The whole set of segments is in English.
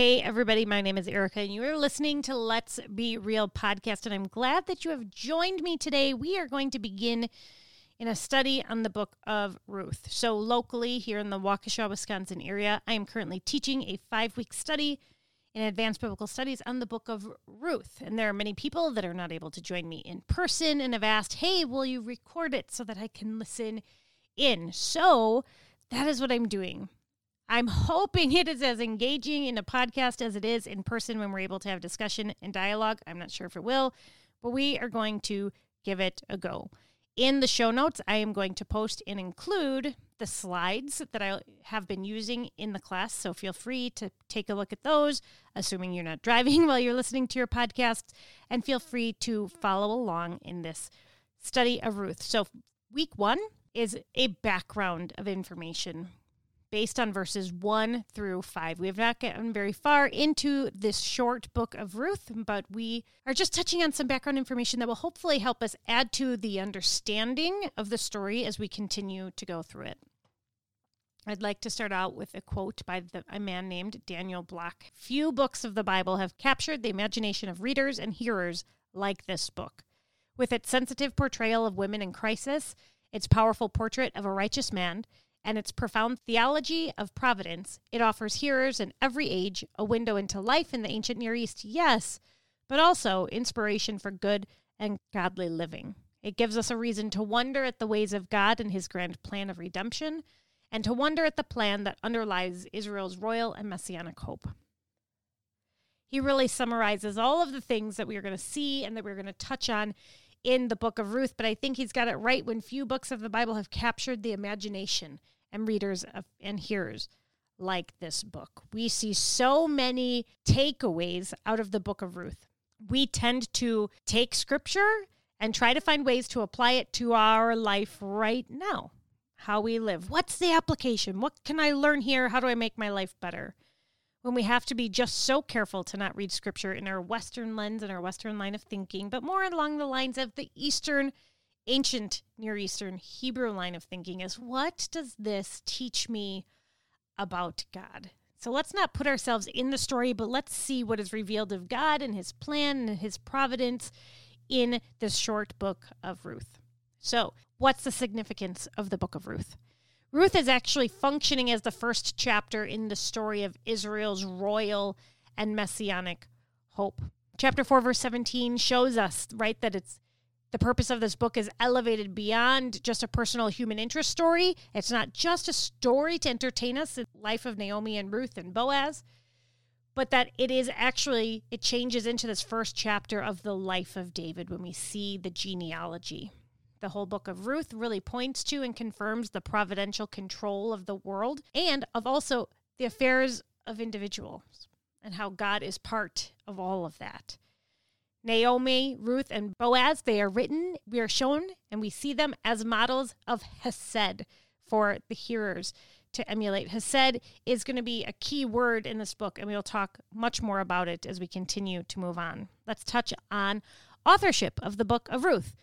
Hey, everybody, my name is Erica, and you are listening to Let's Be Real podcast. And I'm glad that you have joined me today. We are going to begin in a study on the book of Ruth. So, locally here in the Waukesha, Wisconsin area, I am currently teaching a five week study in advanced biblical studies on the book of Ruth. And there are many people that are not able to join me in person and have asked, hey, will you record it so that I can listen in? So, that is what I'm doing. I'm hoping it is as engaging in a podcast as it is in person when we're able to have discussion and dialogue. I'm not sure if it will, but we are going to give it a go. In the show notes, I am going to post and include the slides that I have been using in the class. So feel free to take a look at those, assuming you're not driving while you're listening to your podcast, and feel free to follow along in this study of Ruth. So, week one is a background of information based on verses 1 through 5. We have not gotten very far into this short book of Ruth, but we are just touching on some background information that will hopefully help us add to the understanding of the story as we continue to go through it. I'd like to start out with a quote by the, a man named Daniel Block. Few books of the Bible have captured the imagination of readers and hearers like this book. With its sensitive portrayal of women in crisis, its powerful portrait of a righteous man, and its profound theology of providence, it offers hearers in every age a window into life in the ancient Near East, yes, but also inspiration for good and godly living. It gives us a reason to wonder at the ways of God and his grand plan of redemption, and to wonder at the plan that underlies Israel's royal and messianic hope. He really summarizes all of the things that we are going to see and that we're going to touch on in the book of Ruth, but I think he's got it right when few books of the Bible have captured the imagination and readers of, and hearers like this book. We see so many takeaways out of the book of Ruth. We tend to take scripture and try to find ways to apply it to our life right now, how we live. What's the application? What can I learn here? How do I make my life better? When we have to be just so careful to not read scripture in our Western lens and our Western line of thinking, but more along the lines of the Eastern, ancient Near Eastern Hebrew line of thinking is what does this teach me about God? So let's not put ourselves in the story, but let's see what is revealed of God and his plan and his providence in this short book of Ruth. So, what's the significance of the book of Ruth? Ruth is actually functioning as the first chapter in the story of Israel's royal and messianic hope. Chapter 4, verse 17 shows us, right, that it's the purpose of this book is elevated beyond just a personal human interest story. It's not just a story to entertain us, the life of Naomi and Ruth and Boaz, but that it is actually, it changes into this first chapter of the life of David when we see the genealogy the whole book of Ruth really points to and confirms the providential control of the world and of also the affairs of individuals and how God is part of all of that. Naomi, Ruth, and Boaz, they are written, we are shown, and we see them as models of Hesed for the hearers to emulate. Hesed is going to be a key word in this book, and we'll talk much more about it as we continue to move on. Let's touch on authorship of the book of Ruth.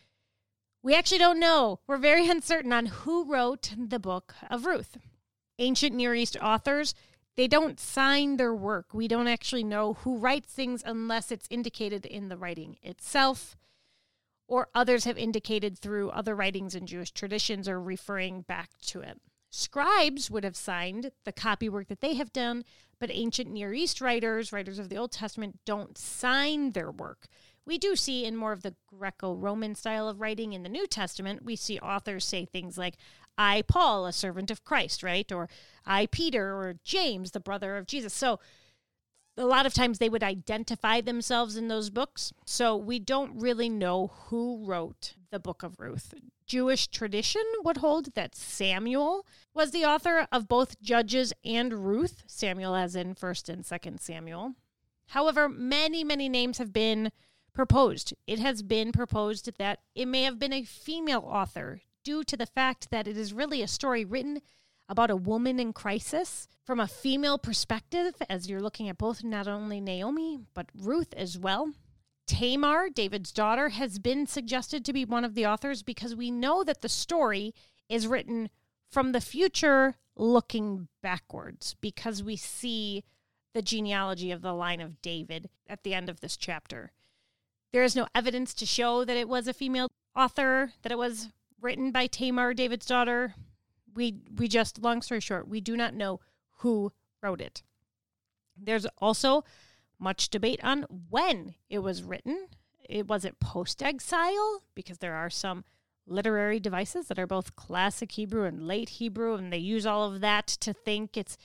We actually don't know. We're very uncertain on who wrote the book of Ruth. Ancient Near East authors, they don't sign their work. We don't actually know who writes things unless it's indicated in the writing itself, or others have indicated through other writings in Jewish traditions or referring back to it. Scribes would have signed the copy work that they have done, but ancient Near East writers, writers of the Old Testament, don't sign their work. We do see in more of the Greco Roman style of writing in the New Testament, we see authors say things like, I, Paul, a servant of Christ, right? Or I, Peter, or James, the brother of Jesus. So a lot of times they would identify themselves in those books. So we don't really know who wrote the book of Ruth. Jewish tradition would hold that Samuel was the author of both Judges and Ruth, Samuel as in 1st and 2nd Samuel. However, many, many names have been proposed. It has been proposed that it may have been a female author due to the fact that it is really a story written about a woman in crisis from a female perspective, as you're looking at both not only Naomi, but Ruth as well. Tamar, David's daughter, has been suggested to be one of the authors because we know that the story is written from the future looking backwards because we see the genealogy of the line of David at the end of this chapter. There is no evidence to show that it was a female author, that it was written by Tamar, David's daughter. We we just long story short, we do not know who wrote it. There's also much debate on when it was written. It was it post exile because there are some literary devices that are both classic Hebrew and late Hebrew, and they use all of that to think it's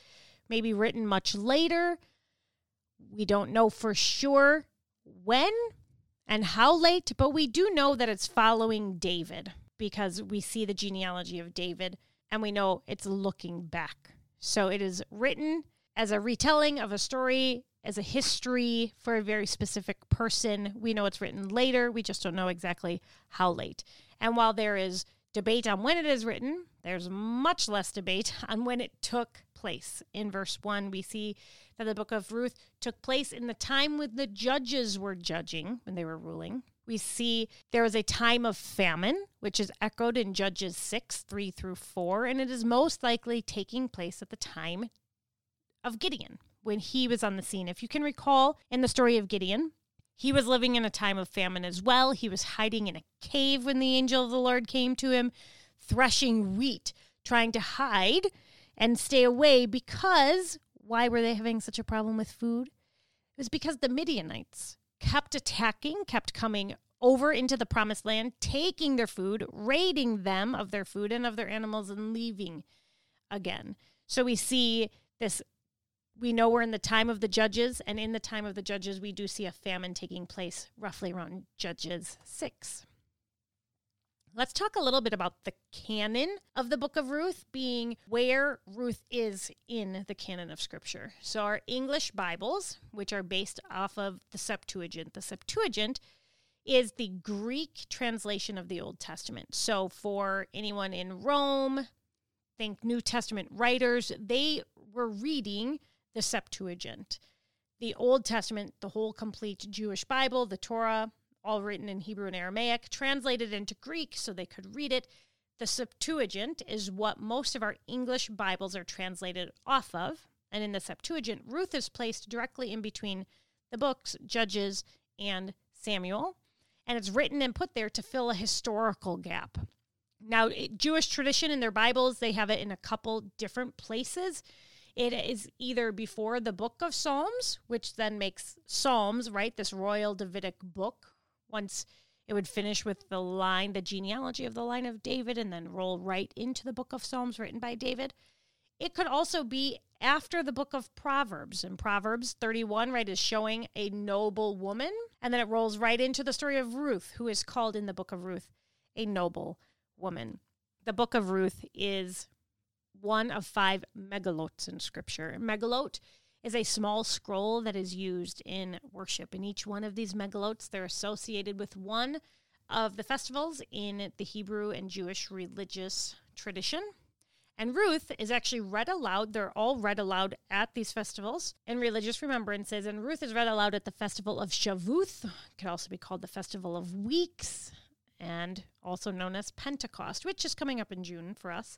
maybe written much later. We don't know for sure when and how late, but we do know that it's following David because we see the genealogy of David and we know it's looking back. So it is written as a retelling of a story, as a history for a very specific person. We know it's written later, we just don't know exactly how late. And while there is debate on when it is written, there's much less debate on when it took place. In verse 1, we see that the book of Ruth took place in the time when the judges were judging, when they were ruling. We see there was a time of famine, which is echoed in Judges 6 3 through 4, and it is most likely taking place at the time of Gideon, when he was on the scene. If you can recall in the story of Gideon, he was living in a time of famine as well. He was hiding in a cave when the angel of the Lord came to him, threshing wheat, trying to hide and stay away because why were they having such a problem with food? It was because the Midianites kept attacking, kept coming over into the promised land, taking their food, raiding them of their food and of their animals, and leaving again. So we see this we know we're in the time of the judges, and in the time of the judges, we do see a famine taking place roughly around Judges 6. Let's talk a little bit about the canon of the book of Ruth, being where Ruth is in the canon of scripture. So, our English Bibles, which are based off of the Septuagint, the Septuagint is the Greek translation of the Old Testament. So, for anyone in Rome, think New Testament writers, they were reading the Septuagint. The Old Testament, the whole complete Jewish Bible, the Torah, all written in Hebrew and Aramaic, translated into Greek so they could read it. The Septuagint is what most of our English Bibles are translated off of. And in the Septuagint, Ruth is placed directly in between the books, Judges, and Samuel. And it's written and put there to fill a historical gap. Now, Jewish tradition in their Bibles, they have it in a couple different places. It is either before the book of Psalms, which then makes Psalms, right? This royal Davidic book. Once it would finish with the line, the genealogy of the line of David, and then roll right into the book of Psalms written by David. It could also be after the book of Proverbs. And Proverbs 31, right, is showing a noble woman. And then it rolls right into the story of Ruth, who is called in the book of Ruth a noble woman. The book of Ruth is one of five megalotes in Scripture. Megalote is a small scroll that is used in worship. In each one of these megalotes, they're associated with one of the festivals in the Hebrew and Jewish religious tradition. And Ruth is actually read aloud. They're all read aloud at these festivals and religious remembrances. And Ruth is read aloud at the festival of Shavuot, could also be called the festival of weeks, and also known as Pentecost, which is coming up in June for us.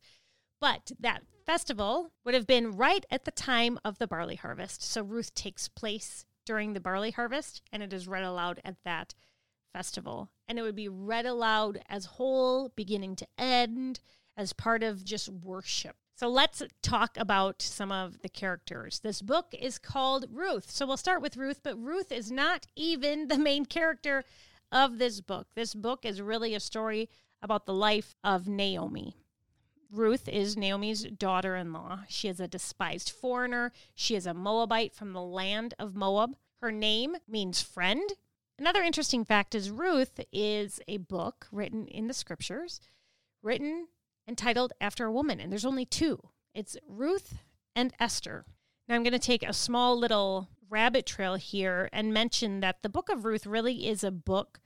But that festival would have been right at the time of the barley harvest. So Ruth takes place during the barley harvest and it is read aloud at that festival. And it would be read aloud as whole, beginning to end, as part of just worship. So let's talk about some of the characters. This book is called Ruth. So we'll start with Ruth, but Ruth is not even the main character of this book. This book is really a story about the life of Naomi. Ruth is Naomi's daughter in law. She is a despised foreigner. She is a Moabite from the land of Moab. Her name means friend. Another interesting fact is Ruth is a book written in the scriptures, written and titled after a woman, and there's only two. It's Ruth and Esther. Now I'm going to take a small little rabbit trail here and mention that the book of Ruth really is a book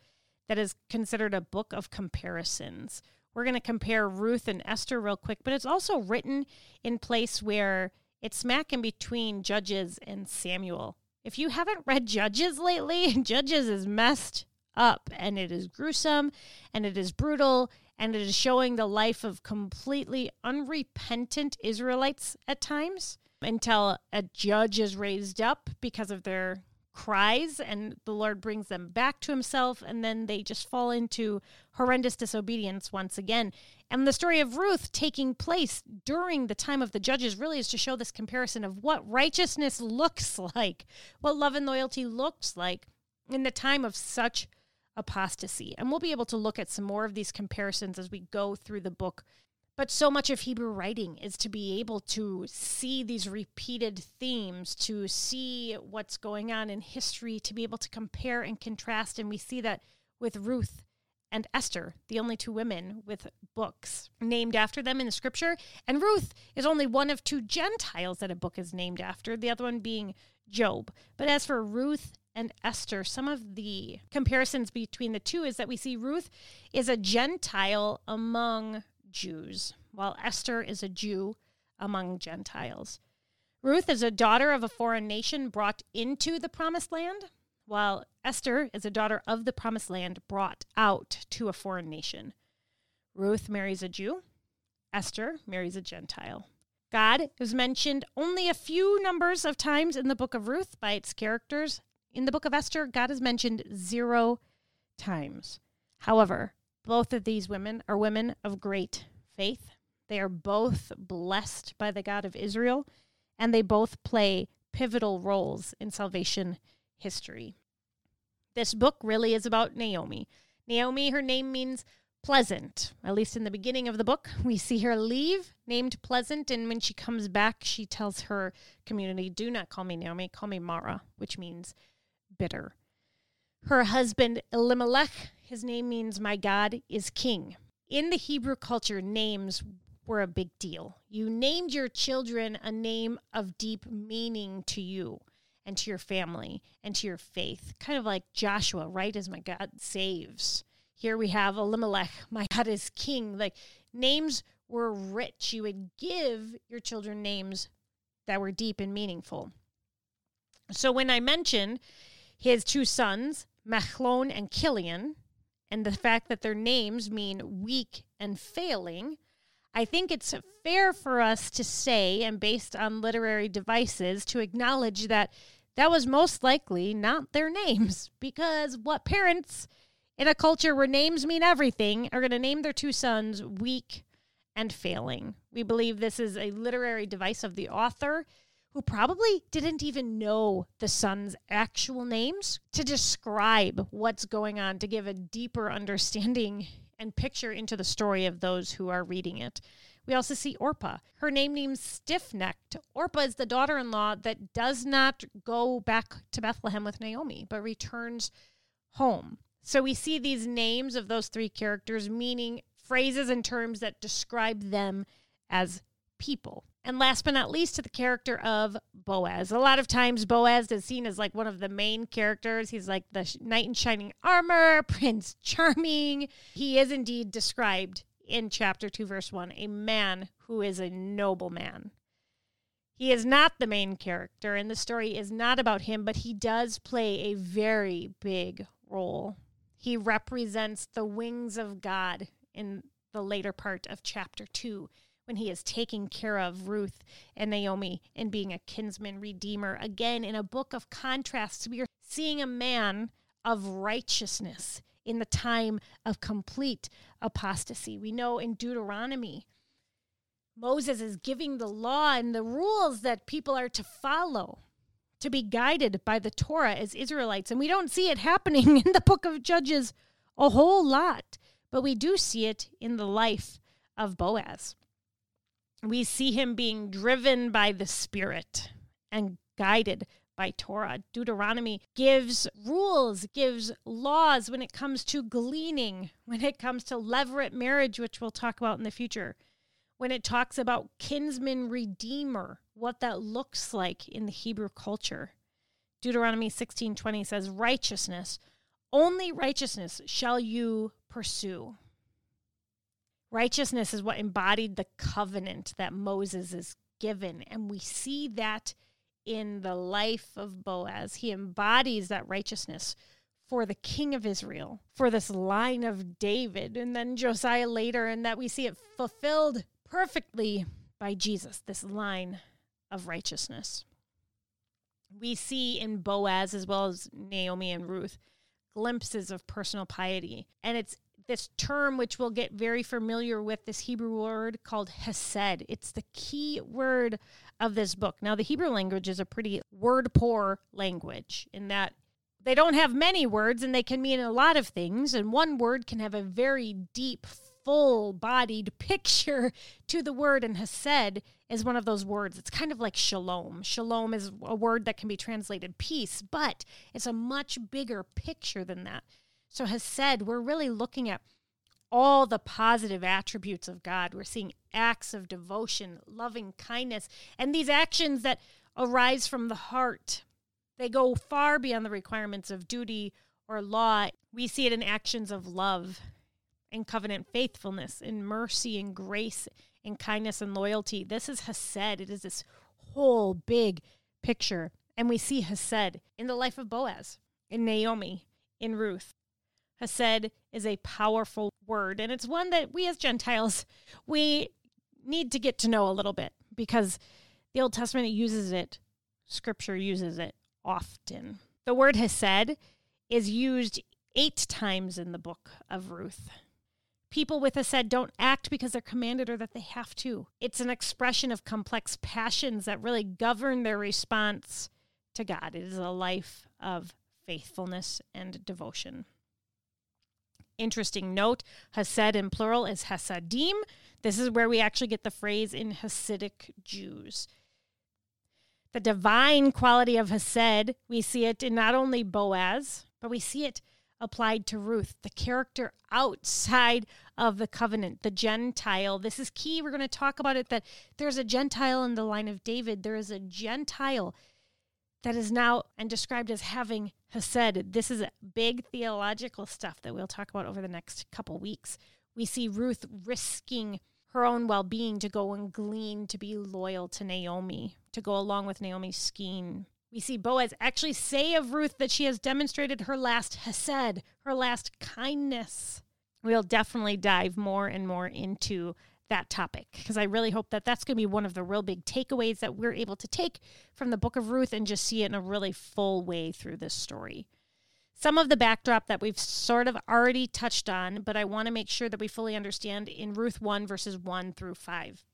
that is considered a book of comparisons. We're going to compare Ruth and Esther real quick, but it's also written in place where it's smack in between Judges and Samuel. If you haven't read Judges lately, Judges is messed up and it is gruesome and it is brutal and it is showing the life of completely unrepentant Israelites at times. until a judge is raised up because of their cries and the Lord brings them back to himself and then they just fall into horrendous disobedience once again. And the story of Ruth taking place during the time of the judges really is to show this comparison of what righteousness looks like, what love and loyalty looks like in the time of such apostasy. And we'll be able to look at some more of these comparisons as we go through the book but so much of Hebrew writing is to be able to see these repeated themes, to see what's going on in history, to be able to compare and contrast. And we see that with Ruth and Esther, the only two women with books named after them in the scripture. And Ruth is only one of two Gentiles that a book is named after, the other one being Job. But as for Ruth and Esther, some of the comparisons between the two is that we see Ruth is a Gentile among Jews, while Esther is a Jew among Gentiles. Ruth is a daughter of a foreign nation brought into the promised land, while Esther is a daughter of the promised land brought out to a foreign nation. Ruth marries a Jew, Esther marries a Gentile. God is mentioned only a few numbers of times in the book of Ruth by its characters. In the book of Esther, God is mentioned zero times. However, both of these women are women of great faith. They are both blessed by the God of Israel, and they both play pivotal roles in salvation history. This book really is about Naomi. Naomi, her name means pleasant, at least in the beginning of the book. We see her leave named Pleasant, and when she comes back, she tells her community, Do not call me Naomi, call me Mara, which means bitter. Her husband Elimelech, his name means my God is king. In the Hebrew culture, names were a big deal. You named your children a name of deep meaning to you and to your family and to your faith. Kind of like Joshua, right? As my God saves. Here we have Elimelech, my God is king. Like names were rich. You would give your children names that were deep and meaningful. So when I mentioned his two sons, Machlon and Chilion, and the fact that their names mean weak and failing, I think it's fair for us to say, and based on literary devices, to acknowledge that that was most likely not their names. Because what parents in a culture where names mean everything are going to name their two sons weak and failing? We believe this is a literary device of the author who probably didn't even know the sons' actual names to describe what's going on, to give a deeper understanding and picture into the story of those who are reading it. We also see Orpah. Her name means stiff necked. Orpah is the daughter in law that does not go back to Bethlehem with Naomi, but returns home. So we see these names of those three characters meaning phrases and terms that describe them as people. And last but not least, to the character of Boaz. A lot of times, Boaz is seen as like one of the main characters. He's like the knight in shining armor, Prince Charming. He is indeed described in chapter 2, verse 1, a man who is a noble man. He is not the main character, and the story is not about him, but he does play a very big role. He represents the wings of God in the later part of chapter 2 when he is taking care of Ruth and Naomi and being a kinsman redeemer. Again, in a book of contrasts, we are seeing a man of righteousness in the time of complete apostasy. We know in Deuteronomy, Moses is giving the law and the rules that people are to follow, to be guided by the Torah as Israelites. And we don't see it happening in the book of Judges a whole lot, but we do see it in the life of Boaz we see him being driven by the Spirit and guided by Torah. Deuteronomy gives rules, gives laws when it comes to gleaning, when it comes to levirate marriage, which we'll talk about in the future, when it talks about kinsman redeemer, what that looks like in the Hebrew culture. Deuteronomy 16:20 says righteousness, only righteousness shall you pursue. Righteousness is what embodied the covenant that Moses is given. And we see that in the life of Boaz. He embodies that righteousness for the king of Israel, for this line of David, and then Josiah later, and that we see it fulfilled perfectly by Jesus, this line of righteousness. We see in Boaz, as well as Naomi and Ruth, glimpses of personal piety. And it's this term, which we'll get very familiar with, this Hebrew word called hesed. It's the key word of this book. Now, the Hebrew language is a pretty word poor language in that they don't have many words and they can mean a lot of things. And one word can have a very deep, full bodied picture to the word. And hesed is one of those words. It's kind of like shalom. Shalom is a word that can be translated peace, but it's a much bigger picture than that. So, hesed, we're really looking at all the positive attributes of God. We're seeing acts of devotion, loving kindness, and these actions that arise from the heart. They go far beyond the requirements of duty or law. We see it in actions of love and covenant faithfulness, in mercy and grace, in kindness and loyalty. This is Hesed. It is this whole big picture. And we see Hesed in the life of Boaz, in Naomi, in Ruth. Hesed is a powerful word, and it's one that we as Gentiles, we need to get to know a little bit because the Old Testament uses it, Scripture uses it often. The word Hesed is used eight times in the book of Ruth. People with Hesed don't act because they're commanded or that they have to. It's an expression of complex passions that really govern their response to God. It is a life of faithfulness and devotion. Interesting note Hesed in plural is Hasadim. This is where we actually get the phrase in Hasidic Jews. The divine quality of Hesed, we see it in not only Boaz, but we see it applied to Ruth, the character outside of the covenant, the Gentile. This is key. We're going to talk about it that there's a Gentile in the line of David. There is a Gentile that is now and described as having Hesed. This is big theological stuff that we'll talk about over the next couple weeks. We see Ruth risking her own well being to go and glean, to be loyal to Naomi, to go along with Naomi's scheme. We see Boaz actually say of Ruth that she has demonstrated her last Hesed, her last kindness. We'll definitely dive more and more into that topic because I really hope that that's going to be one of the real big takeaways that we're able to take from the book of Ruth and just see it in a really full way through this story. Some of the backdrop that we've sort of already touched on, but I want to make sure that we fully understand in Ruth 1 verses 1 through 5.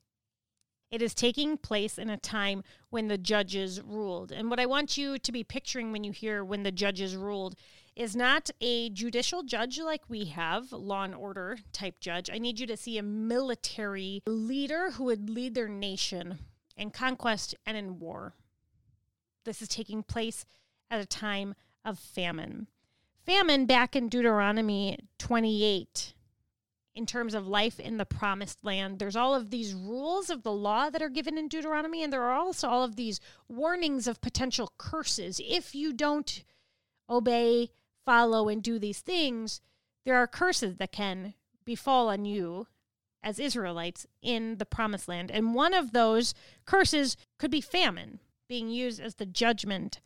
It is taking place in a time when the judges ruled. And what I want you to be picturing when you hear when the judges ruled is not a judicial judge like we have, law and order type judge. I need you to see a military leader who would lead their nation in conquest and in war. This is taking place at a time of famine. Famine back in Deuteronomy 28 in terms of life in the promised land. There's all of these rules of the law that are given in Deuteronomy, and there are also all of these warnings of potential curses. If you don't obey follow and do these things, there are curses that can befall on you as Israelites in the promised land. And one of those curses could be famine, being used as the judgment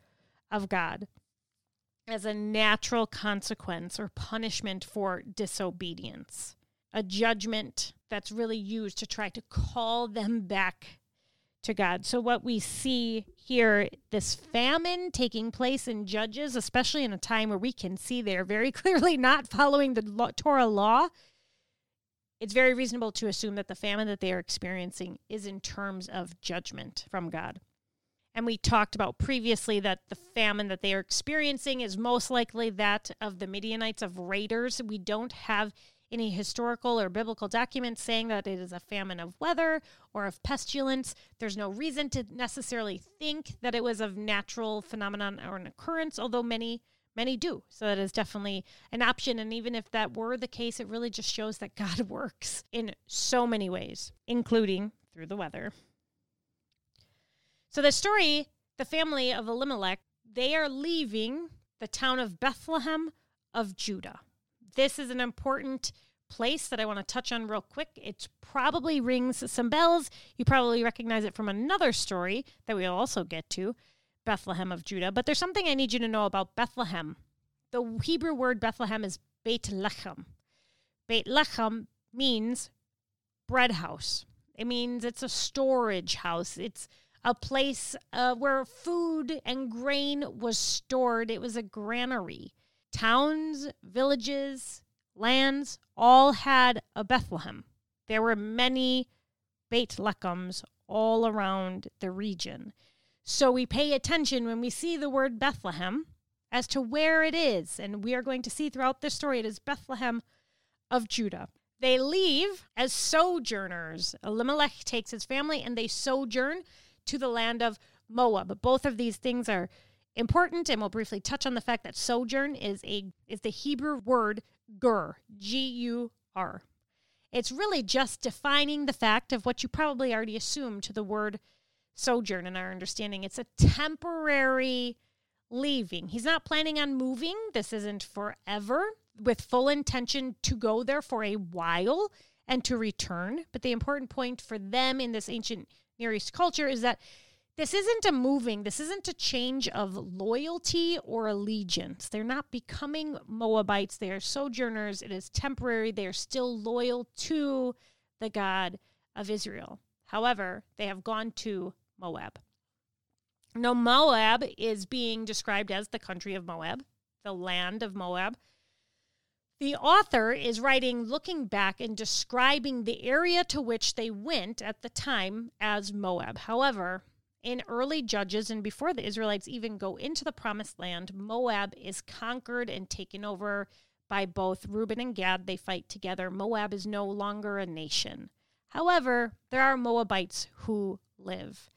of God, as a natural consequence or punishment for disobedience, a judgment that's really used to try to call them back to God. So, what we see here, this famine taking place in Judges, especially in a time where we can see they're very clearly not following the Torah law, it's very reasonable to assume that the famine that they are experiencing is in terms of judgment from God. And we talked about previously that the famine that they are experiencing is most likely that of the Midianites, of raiders. We don't have any historical or biblical documents saying that it is a famine of weather or of pestilence. There's no reason to necessarily think that it was of natural phenomenon or an occurrence, although many many do. So that is definitely an option and even if that were the case, it really just shows that God works in so many ways, including through the weather. So the story, the family of Elimelech, they are leaving the town of Bethlehem of Judah this is an important place that I want to touch on real quick. It probably rings some bells. You probably recognize it from another story that we'll also get to Bethlehem of Judah. But there's something I need you to know about Bethlehem. The Hebrew word Bethlehem is Beit Lechem. Beit Lechem means bread house. It means it's a storage house. It's a place uh, where food and grain was stored. It was a granary. Towns, villages, lands all had a Bethlehem. There were many Beit Lechems all around the region. So we pay attention when we see the word Bethlehem as to where it is. And we are going to see throughout this story it is Bethlehem of Judah. They leave as sojourners. Elimelech takes his family and they sojourn to the land of Moab. But both of these things are important, and we'll briefly touch on the fact that sojourn is a is the Hebrew word gur, G U R. It's really just defining the fact of what you probably already assumed to the word sojourn in our understanding. It's a temporary leaving. He's not planning on moving. This isn't forever with full intention to go there for a while and to return. But the important point for them in this ancient Near East culture is that this isn't a moving, this isn't a change of loyalty or allegiance. They're not becoming Moabites, they are sojourners. It is temporary. They are still loyal to the God of Israel. However, they have gone to Moab. Now, Moab is being described as the country of Moab, the land of Moab. The author is writing looking back and describing the area to which they went at the time as Moab. However, in early Judges and before the Israelites even go into the promised land, Moab is conquered and taken over by both Reuben and Gad. They fight together. Moab is no longer a nation. However, there are Moabites who live.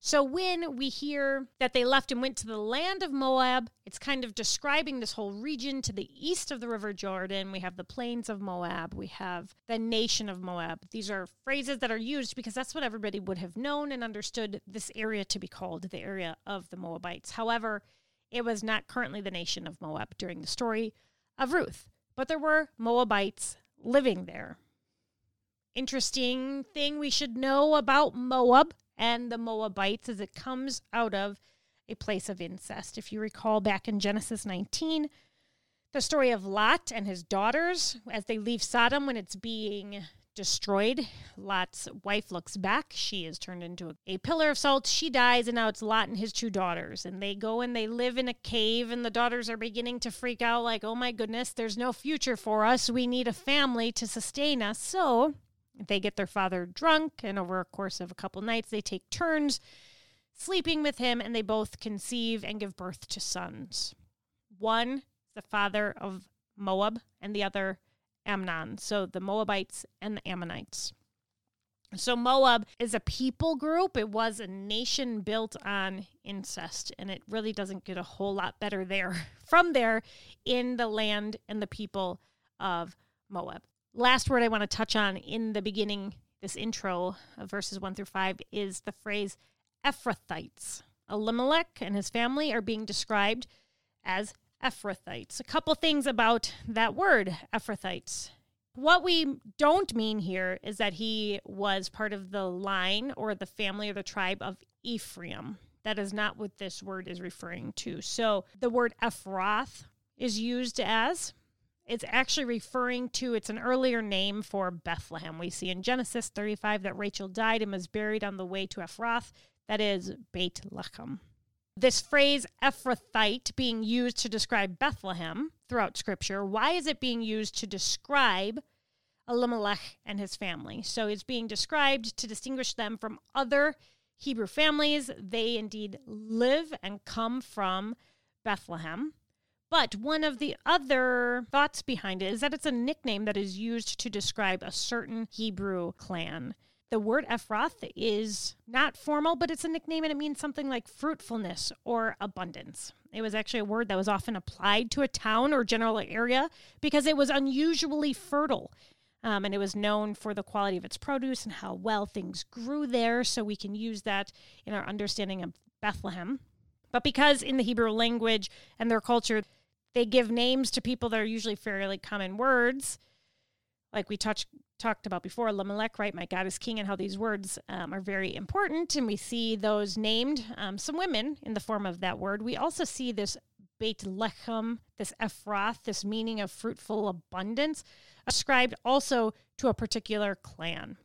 So when we hear that they left and went to the land of Moab, it's kind of describing this whole region to the east of the River Jordan. We have the plains of Moab, we have the nation of Moab. These are phrases that are used because that's what everybody would have known and understood this area to be called the area of the Moabites. However, it was not currently the nation of Moab during the story of Ruth, but there were Moabites living there. Interesting thing we should know about Moab and the Moabites as it comes out of a place of incest. If you recall back in Genesis 19, the story of Lot and his daughters as they leave Sodom when it's being destroyed. Lot's wife looks back. She is turned into a pillar of salt. She dies, and now it's Lot and his two daughters. And they go and they live in a cave, and the daughters are beginning to freak out like, oh my goodness, there's no future for us. We need a family to sustain us. So they get their father drunk, and over a course of a couple nights, they take turns sleeping with him, and they both conceive and give birth to sons. One the father of Moab, and the other Ammon. So the Moabites and the Ammonites. So Moab is a people group. It was a nation built on incest, and it really doesn't get a whole lot better there from there in the land and the people of Moab last word I want to touch on in the beginning, this intro of verses one through five, is the phrase Ephrathites. Elimelech and his family are being described as Ephrathites. A couple things about that word, Ephrathites. What we don't mean here is that he was part of the line or the family or the tribe of Ephraim. That is not what this word is referring to. So the word Ephrath is used as it's actually referring to it's an earlier name for Bethlehem. We see in Genesis 35 that Rachel died and was buried on the way to Ephrath, that is Beit Lechem. This phrase Ephrathite being used to describe Bethlehem throughout scripture, why is it being used to describe Elimelech and his family? So it's being described to distinguish them from other Hebrew families. They indeed live and come from Bethlehem. But one of the other thoughts behind it is that it's a nickname that is used to describe a certain Hebrew clan. The word Ephrath is not formal, but it's a nickname and it means something like fruitfulness or abundance. It was actually a word that was often applied to a town or general area because it was unusually fertile. Um, and it was known for the quality of its produce and how well things grew there. So we can use that in our understanding of Bethlehem. But because in the Hebrew language and their culture, they give names to people that are usually fairly common words, like we touched talked about before, Lamelech, right? My God is King, and how these words um, are very important. And we see those named, um, some women in the form of that word. We also see this Beit Lechem, this Ephrath, this meaning of fruitful abundance, ascribed also to a particular clan.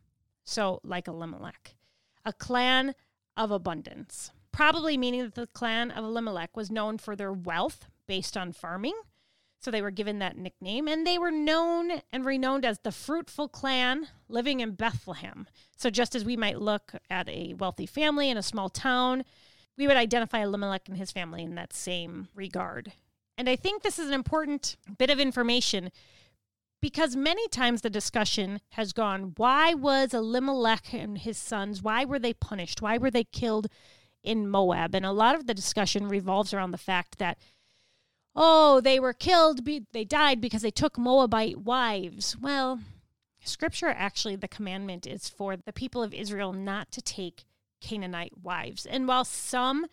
So, like Elimelech, a clan of abundance, probably meaning that the clan of Elimelech was known for their wealth based on farming. So they were given that nickname, and they were known and renowned as the fruitful clan living in Bethlehem. So, just as we might look at a wealthy family in a small town, we would identify Elimelech and his family in that same regard. And I think this is an important bit of information because many times the discussion has gone why was Elimelech and his sons, why were they punished? Why were they killed in Moab? And a lot of the discussion revolves around the fact that oh, they were killed, they died because they took Moabite wives. Well, scripture actually, the commandment is for the people of Israel not to take Canaanite wives. And while some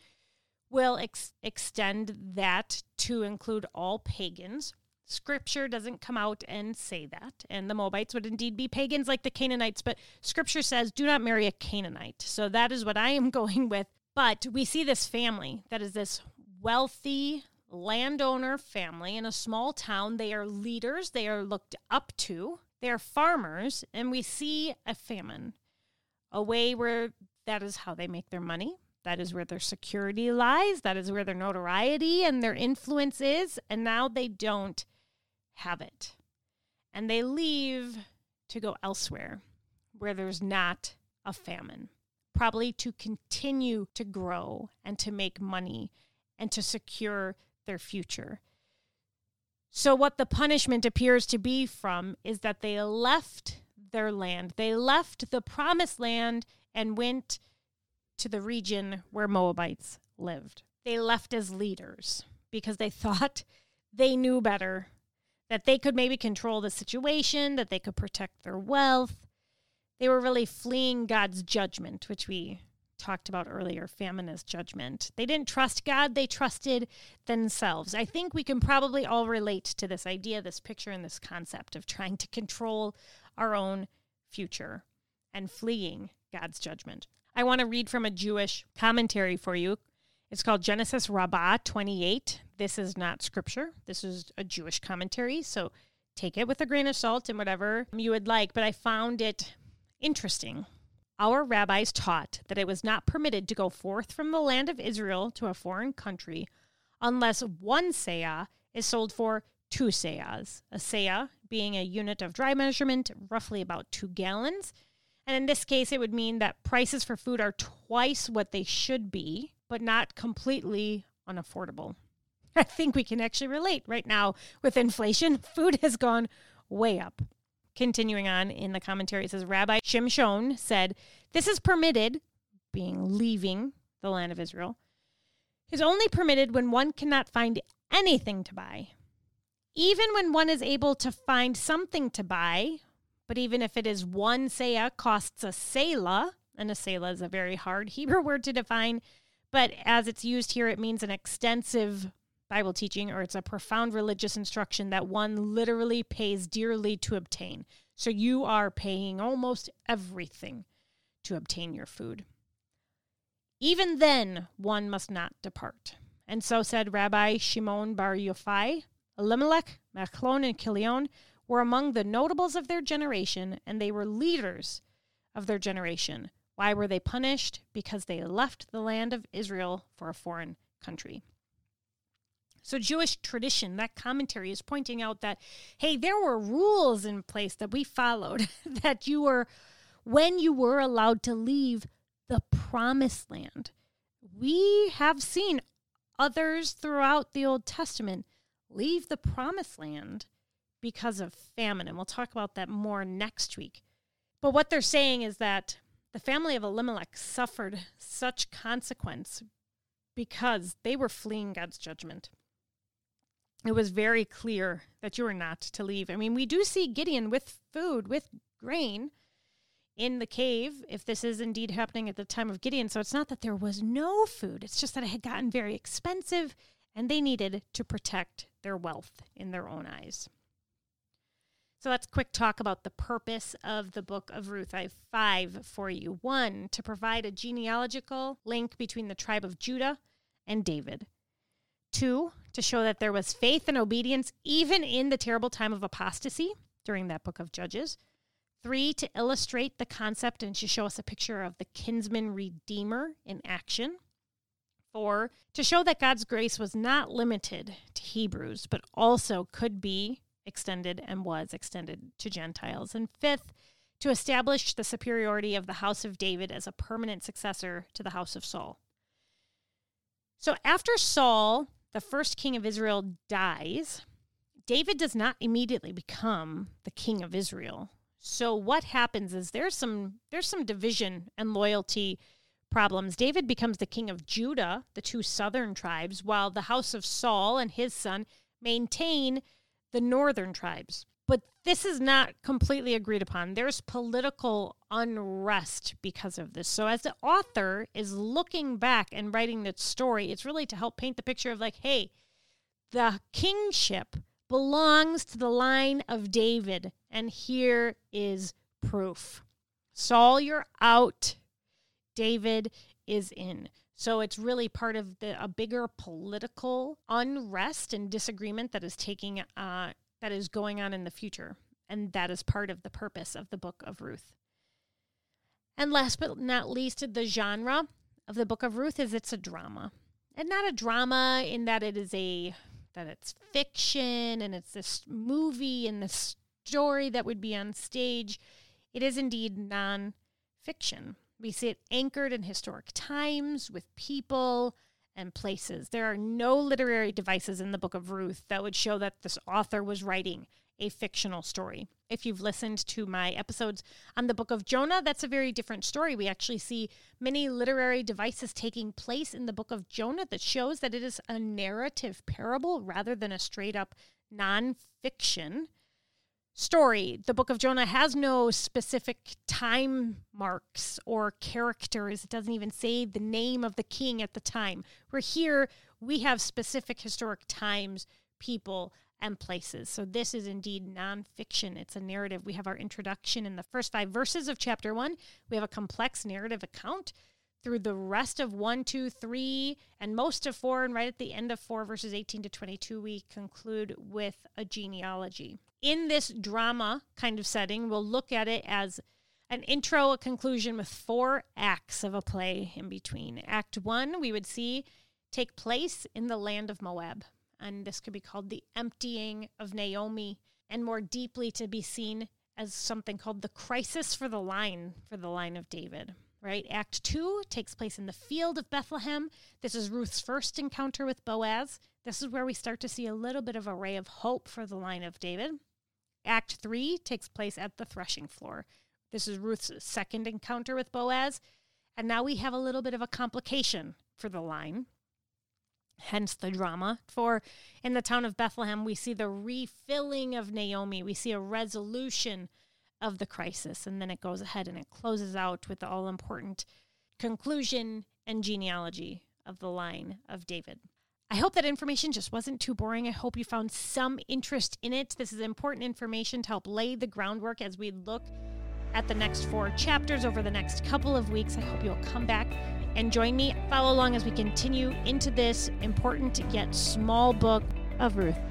will ex- extend that to include all pagans, Scripture doesn't come out and say that. And the Moabites would indeed be pagans like the Canaanites, but Scripture says, do not marry a Canaanite. So that is what I am going with. But we see this family that is this wealthy landowner family in a small town. They are leaders, they are looked up to, they are farmers, and we see a famine, a way where that is how they make their money. That is where their security lies. That is where their notoriety and their influence is. And now they don't have it. And they leave to go elsewhere where there's not a famine, probably to continue to grow and to make money and to secure their future. So, what the punishment appears to be from is that they left their land. They left the promised land and went to the region where Moabites lived. They left as leaders because they thought they knew better that they could maybe control the situation, that they could protect their wealth. They were really fleeing God's judgment, which we talked about earlier feminist judgment. They didn't trust God, they trusted themselves. I think we can probably all relate to this idea, this picture, and this concept of trying to control our own future and fleeing God's judgment. I want to read from a Jewish commentary for you it's called Genesis Rabbah 28. This is not scripture. This is a Jewish commentary. So take it with a grain of salt and whatever you would like. But I found it interesting. Our rabbis taught that it was not permitted to go forth from the land of Israel to a foreign country unless one seah is sold for two seahs. A seah being a unit of dry measurement, roughly about two gallons. And in this case, it would mean that prices for food are twice what they should be but not completely unaffordable. I think we can actually relate right now with inflation. Food has gone way up. Continuing on in the commentary, it says Rabbi Shimon said, This is permitted, being leaving the land of Israel, is only permitted when one cannot find anything to buy. Even when one is able to find something to buy, but even if it is one seah costs a selah, and a selah is a very hard Hebrew word to define, but as it's used here, it means an extensive Bible teaching or it's a profound religious instruction that one literally pays dearly to obtain. So you are paying almost everything to obtain your food. Even then, one must not depart. And so said Rabbi Shimon bar Yochai, Elimelech, Machlon, and Chilion were among the notables of their generation, and they were leaders of their generation. Why were they punished? Because they left the land of Israel for a foreign country. So, Jewish tradition, that commentary is pointing out that, hey, there were rules in place that we followed, that you were, when you were allowed to leave the promised land. We have seen others throughout the Old Testament leave the promised land because of famine. And we'll talk about that more next week. But what they're saying is that the family of Elimelech suffered such consequence because they were fleeing God's judgment. It was very clear that you were not to leave. I mean, we do see Gideon with food, with grain in the cave, if this is indeed happening at the time of Gideon. So it's not that there was no food, it's just that it had gotten very expensive and they needed to protect their wealth in their own eyes. So let's quick talk about the purpose of the book of Ruth. I have five for you. One, to provide a genealogical link between the tribe of Judah and David. Two, to show that there was faith and obedience even in the terrible time of apostasy during that book of Judges. Three, to illustrate the concept and to show us a picture of the kinsman redeemer in action. Four, to show that God's grace was not limited to Hebrews, but also could be extended and was extended to Gentiles. And fifth, to establish the superiority of the house of David as a permanent successor to the house of Saul. So after Saul, the first king of Israel, dies, David does not immediately become the king of Israel. So what happens is there's some there's some division and loyalty problems. David becomes the king of Judah, the two southern tribes, while the house of Saul and his son maintain the northern tribes. But this is not completely agreed upon. There's political unrest because of this. So, as the author is looking back and writing the story, it's really to help paint the picture of like, hey, the kingship belongs to the line of David. And here is proof Saul, you're out. David is in. So it's really part of the a bigger political unrest and disagreement that is taking uh, that is going on in the future, and that is part of the purpose of the book of Ruth. And last but not least, the genre of the book of Ruth is it's a drama, and not a drama in that it is a that it's fiction and it's this movie and this story that would be on stage. It is indeed non-fiction. We see it anchored in historic times with people and places. There are no literary devices in the book of Ruth that would show that this author was writing a fictional story. If you've listened to my episodes on the book of Jonah, that's a very different story. We actually see many literary devices taking place in the book of Jonah that shows that it is a narrative parable rather than a straight up nonfiction story. The book of Jonah has no specific time marks or characters. It doesn't even say the name of the king at the time. Where here we have specific historic times, people, and places. So this is indeed nonfiction. It's a narrative. We have our introduction in the first five verses of chapter one. We have a complex narrative account through the rest of 1, 2, 3, and most of 4, and right at the end of 4, verses 18 to 22, we conclude with a genealogy. In this drama kind of setting, we'll look at it as an intro, a conclusion with four acts of a play in between. Act 1, we would see take place in the land of Moab, and this could be called the emptying of Naomi, and more deeply to be seen as something called the crisis for the line, for the line of David right? Act two takes place in the field of Bethlehem. This is Ruth's first encounter with Boaz. This is where we start to see a little bit of a ray of hope for the line of David. Act three takes place at the threshing floor. This is Ruth's second encounter with Boaz. And now we have a little bit of a complication for the line, hence the drama. For in the town of Bethlehem, we see the refilling of Naomi, we see a resolution of the crisis. And then it goes ahead and it closes out with the all important conclusion and genealogy of the line of David. I hope that information just wasn't too boring. I hope you found some interest in it. This is important information to help lay the groundwork as we look at the next four chapters over the next couple of weeks. I hope you'll come back and join me. Follow along as we continue into this important yet small book of Ruth.